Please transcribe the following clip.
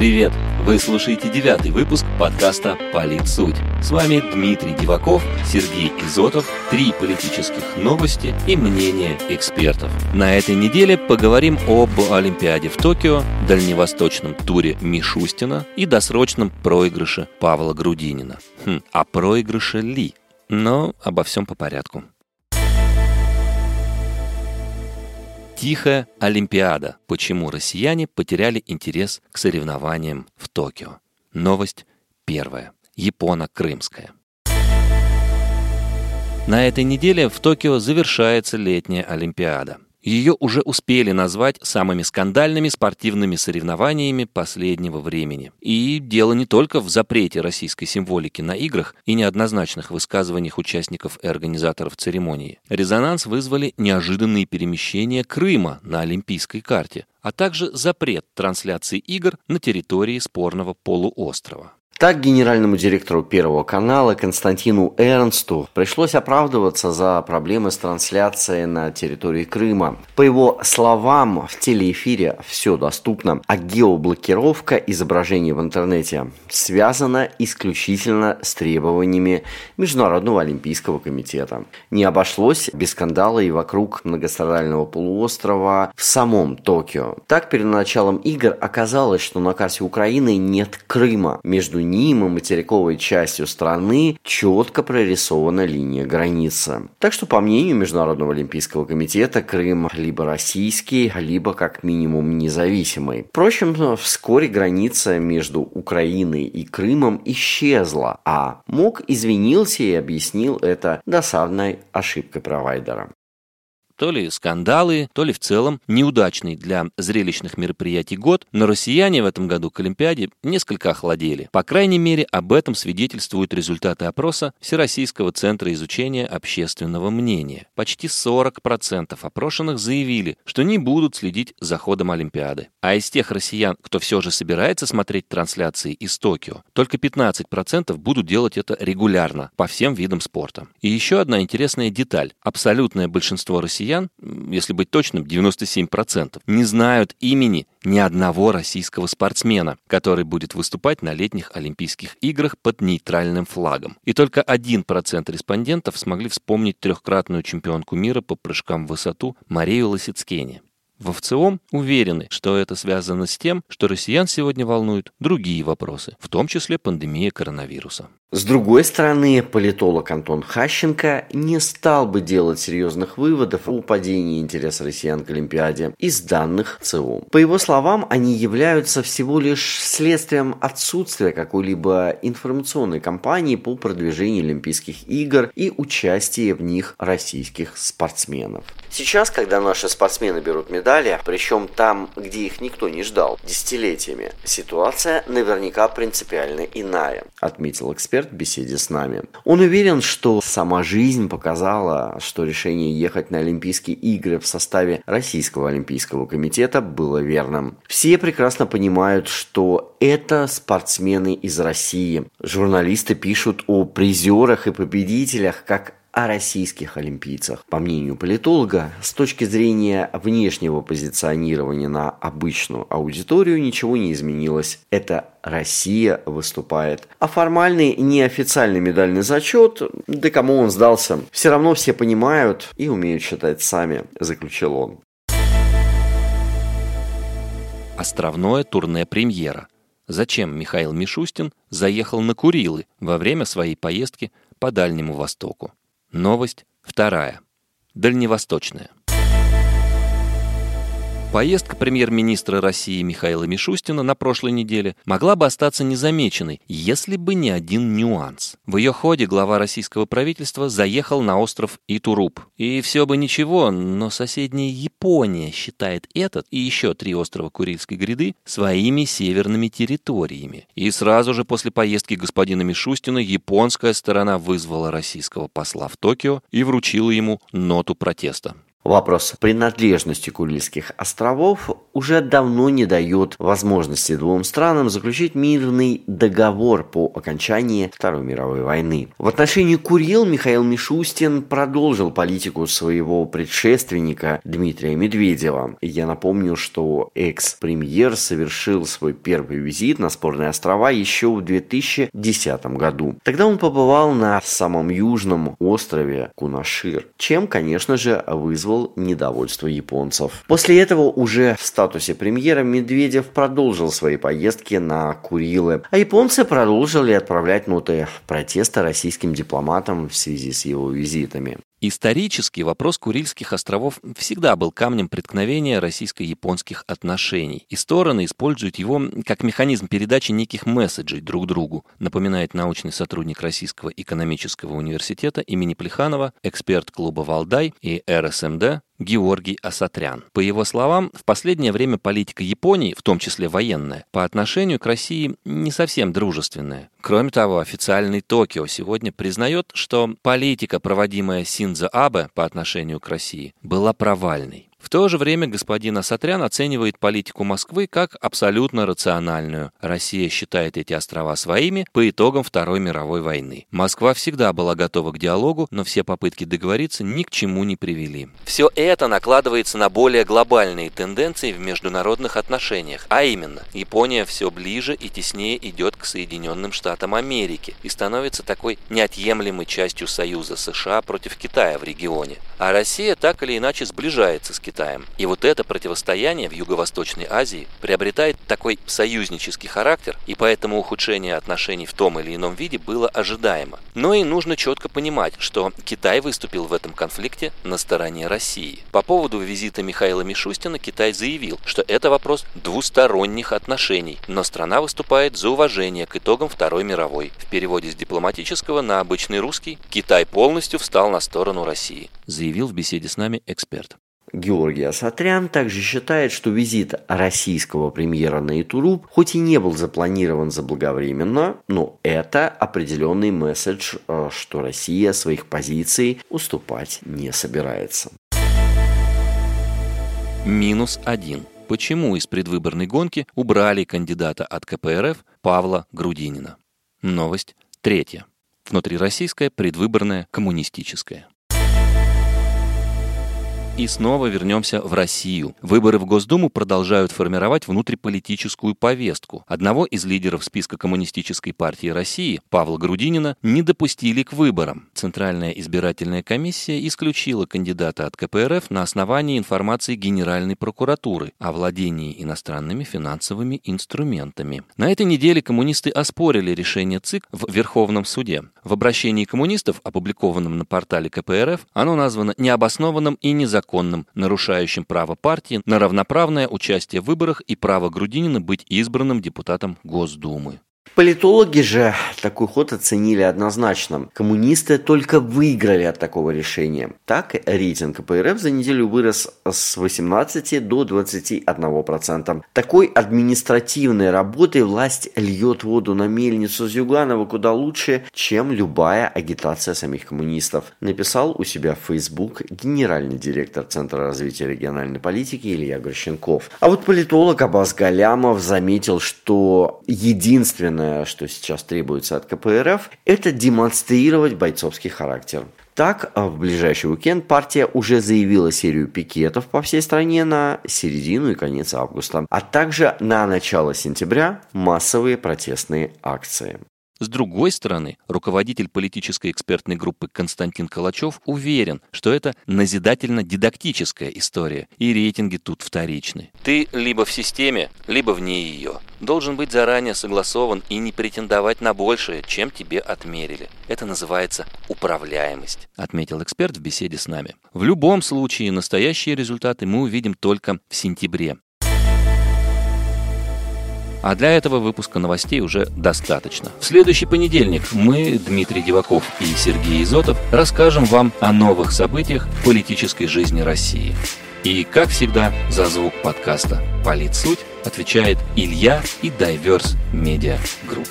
Привет! Вы слушаете девятый выпуск подкаста «Политсуть». С вами Дмитрий Диваков, Сергей Изотов, три политических новости и мнения экспертов. На этой неделе поговорим об Олимпиаде в Токио, дальневосточном туре Мишустина и досрочном проигрыше Павла Грудинина. Хм, а проигрыше ли? Но обо всем по порядку. Тихая Олимпиада. Почему россияне потеряли интерес к соревнованиям в Токио? Новость первая. Японо-крымская. На этой неделе в Токио завершается летняя Олимпиада. Ее уже успели назвать самыми скандальными спортивными соревнованиями последнего времени. И дело не только в запрете российской символики на играх и неоднозначных высказываниях участников и организаторов церемонии. Резонанс вызвали неожиданные перемещения Крыма на олимпийской карте, а также запрет трансляции игр на территории спорного полуострова. Так генеральному директору Первого канала Константину Эрнсту пришлось оправдываться за проблемы с трансляцией на территории Крыма. По его словам, в телеэфире все доступно, а геоблокировка изображений в интернете связана исключительно с требованиями Международного олимпийского комитета. Не обошлось без скандала и вокруг многострадального полуострова в самом Токио. Так, перед началом игр оказалось, что на карте Украины нет Крыма. Между ним и материковой частью страны четко прорисована линия границы. Так что, по мнению Международного олимпийского комитета, Крым либо российский, либо как минимум независимый. Впрочем, вскоре граница между Украиной и Крымом исчезла, а МОК извинился и объяснил это досадной ошибкой провайдера. То ли скандалы, то ли в целом неудачный для зрелищных мероприятий год, но россияне в этом году к Олимпиаде несколько охладели. По крайней мере, об этом свидетельствуют результаты опроса Всероссийского центра изучения общественного мнения. Почти 40% опрошенных заявили, что не будут следить за ходом Олимпиады. А из тех россиян, кто все же собирается смотреть трансляции из Токио, только 15% будут делать это регулярно, по всем видам спорта. И еще одна интересная деталь. Абсолютное большинство россиян россиян, если быть точным, 97%, не знают имени ни одного российского спортсмена, который будет выступать на летних Олимпийских играх под нейтральным флагом. И только 1% респондентов смогли вспомнить трехкратную чемпионку мира по прыжкам в высоту Марию Лосицкени. В ВЦИОМ уверены, что это связано с тем, что россиян сегодня волнуют другие вопросы, в том числе пандемия коронавируса. С другой стороны, политолог Антон Хащенко не стал бы делать серьезных выводов о падении интереса россиян к Олимпиаде из данных ЦИОМ. По его словам, они являются всего лишь следствием отсутствия какой-либо информационной кампании по продвижению Олимпийских игр и участия в них российских спортсменов. Сейчас, когда наши спортсмены берут медали, причем там, где их никто не ждал, десятилетиями, ситуация наверняка принципиально иная, отметил эксперт в беседе с нами. Он уверен, что сама жизнь показала, что решение ехать на Олимпийские игры в составе Российского Олимпийского комитета было верным. Все прекрасно понимают, что это спортсмены из России. Журналисты пишут о призерах и победителях как о российских олимпийцах. По мнению политолога, с точки зрения внешнего позиционирования на обычную аудиторию ничего не изменилось. Это Россия выступает. А формальный неофициальный медальный зачет, да кому он сдался, все равно все понимают и умеют считать сами, заключил он. Островное турне премьера. Зачем Михаил Мишустин заехал на Курилы во время своей поездки по Дальнему Востоку? Новость вторая. Дальневосточная. Поездка премьер-министра России Михаила Мишустина на прошлой неделе могла бы остаться незамеченной, если бы не один нюанс. В ее ходе глава российского правительства заехал на остров Итуруп. И все бы ничего, но соседняя Япония считает этот и еще три острова Курильской гряды своими северными территориями. И сразу же после поездки господина Мишустина японская сторона вызвала российского посла в Токио и вручила ему ноту протеста. Вопрос принадлежности Курильских островов уже давно не дает возможности двум странам заключить мирный договор по окончании Второй мировой войны. В отношении Курил Михаил Мишустин продолжил политику своего предшественника Дмитрия Медведева. Я напомню, что экс-премьер совершил свой первый визит на спорные острова еще в 2010 году. Тогда он побывал на самом южном острове Кунашир, чем, конечно же, вызвал вызвал недовольство японцев. После этого уже в статусе премьера Медведев продолжил свои поездки на Курилы, а японцы продолжили отправлять ноты протеста российским дипломатам в связи с его визитами. Исторически вопрос Курильских островов всегда был камнем преткновения российско-японских отношений, и стороны используют его как механизм передачи неких месседжей друг другу, напоминает научный сотрудник Российского экономического университета имени Плеханова, эксперт клуба «Валдай» и РСМД Георгий Асатрян. По его словам, в последнее время политика Японии, в том числе военная, по отношению к России не совсем дружественная. Кроме того, официальный Токио сегодня признает, что политика, проводимая Синзо Абе по отношению к России, была провальной. В то же время господин Асатрян оценивает политику Москвы как абсолютно рациональную. Россия считает эти острова своими по итогам Второй мировой войны. Москва всегда была готова к диалогу, но все попытки договориться ни к чему не привели. Все это накладывается на более глобальные тенденции в международных отношениях, а именно, Япония все ближе и теснее идет к Соединенным Штатам Америки и становится такой неотъемлемой частью союза США против Китая в регионе. А Россия так или иначе сближается с Китаем Китаем. И вот это противостояние в Юго-Восточной Азии приобретает такой союзнический характер, и поэтому ухудшение отношений в том или ином виде было ожидаемо. Но и нужно четко понимать, что Китай выступил в этом конфликте на стороне России. По поводу визита Михаила Мишустина Китай заявил, что это вопрос двусторонних отношений, но страна выступает за уважение к итогам Второй мировой. В переводе с дипломатического на обычный русский Китай полностью встал на сторону России, заявил в беседе с нами эксперт. Георгий Асатрян также считает, что визит российского премьера на Итуруп хоть и не был запланирован заблаговременно, но это определенный месседж, э, что Россия своих позиций уступать не собирается. Минус один. Почему из предвыборной гонки убрали кандидата от КПРФ Павла Грудинина? Новость третья. Внутрироссийская предвыборная коммунистическая. И снова вернемся в Россию. Выборы в Госдуму продолжают формировать внутриполитическую повестку. Одного из лидеров списка Коммунистической партии России, Павла Грудинина, не допустили к выборам. Центральная избирательная комиссия исключила кандидата от КПРФ на основании информации Генеральной прокуратуры о владении иностранными финансовыми инструментами. На этой неделе коммунисты оспорили решение ЦИК в Верховном суде. В обращении коммунистов, опубликованном на портале КПРФ, оно названо необоснованным и незаконным нарушающим право партии на равноправное участие в выборах и право Грудинина быть избранным депутатом Госдумы. Политологи же такой ход оценили однозначно. Коммунисты только выиграли от такого решения. Так, рейтинг КПРФ за неделю вырос с 18 до 21%. Такой административной работой власть льет воду на мельницу Зюганова куда лучше, чем любая агитация самих коммунистов. Написал у себя в Facebook генеральный директор Центра развития региональной политики Илья Грощенков. А вот политолог Абаз Галямов заметил, что единственное, что сейчас требуется от КПРФ, это демонстрировать бойцовский характер. Так, в ближайший уикенд партия уже заявила серию пикетов по всей стране на середину и конец августа, а также на начало сентября массовые протестные акции. С другой стороны, руководитель политической экспертной группы Константин Калачев уверен, что это назидательно-дидактическая история, и рейтинги тут вторичны. Ты либо в системе, либо вне ее. Должен быть заранее согласован и не претендовать на большее, чем тебе отмерили. Это называется управляемость, отметил эксперт в беседе с нами. В любом случае, настоящие результаты мы увидим только в сентябре. А для этого выпуска новостей уже достаточно. В следующий понедельник мы, Дмитрий Диваков и Сергей Изотов, расскажем вам о новых событиях в политической жизни России. И, как всегда, за звук подкаста «Политсуть» отвечает Илья и Divers Media Group.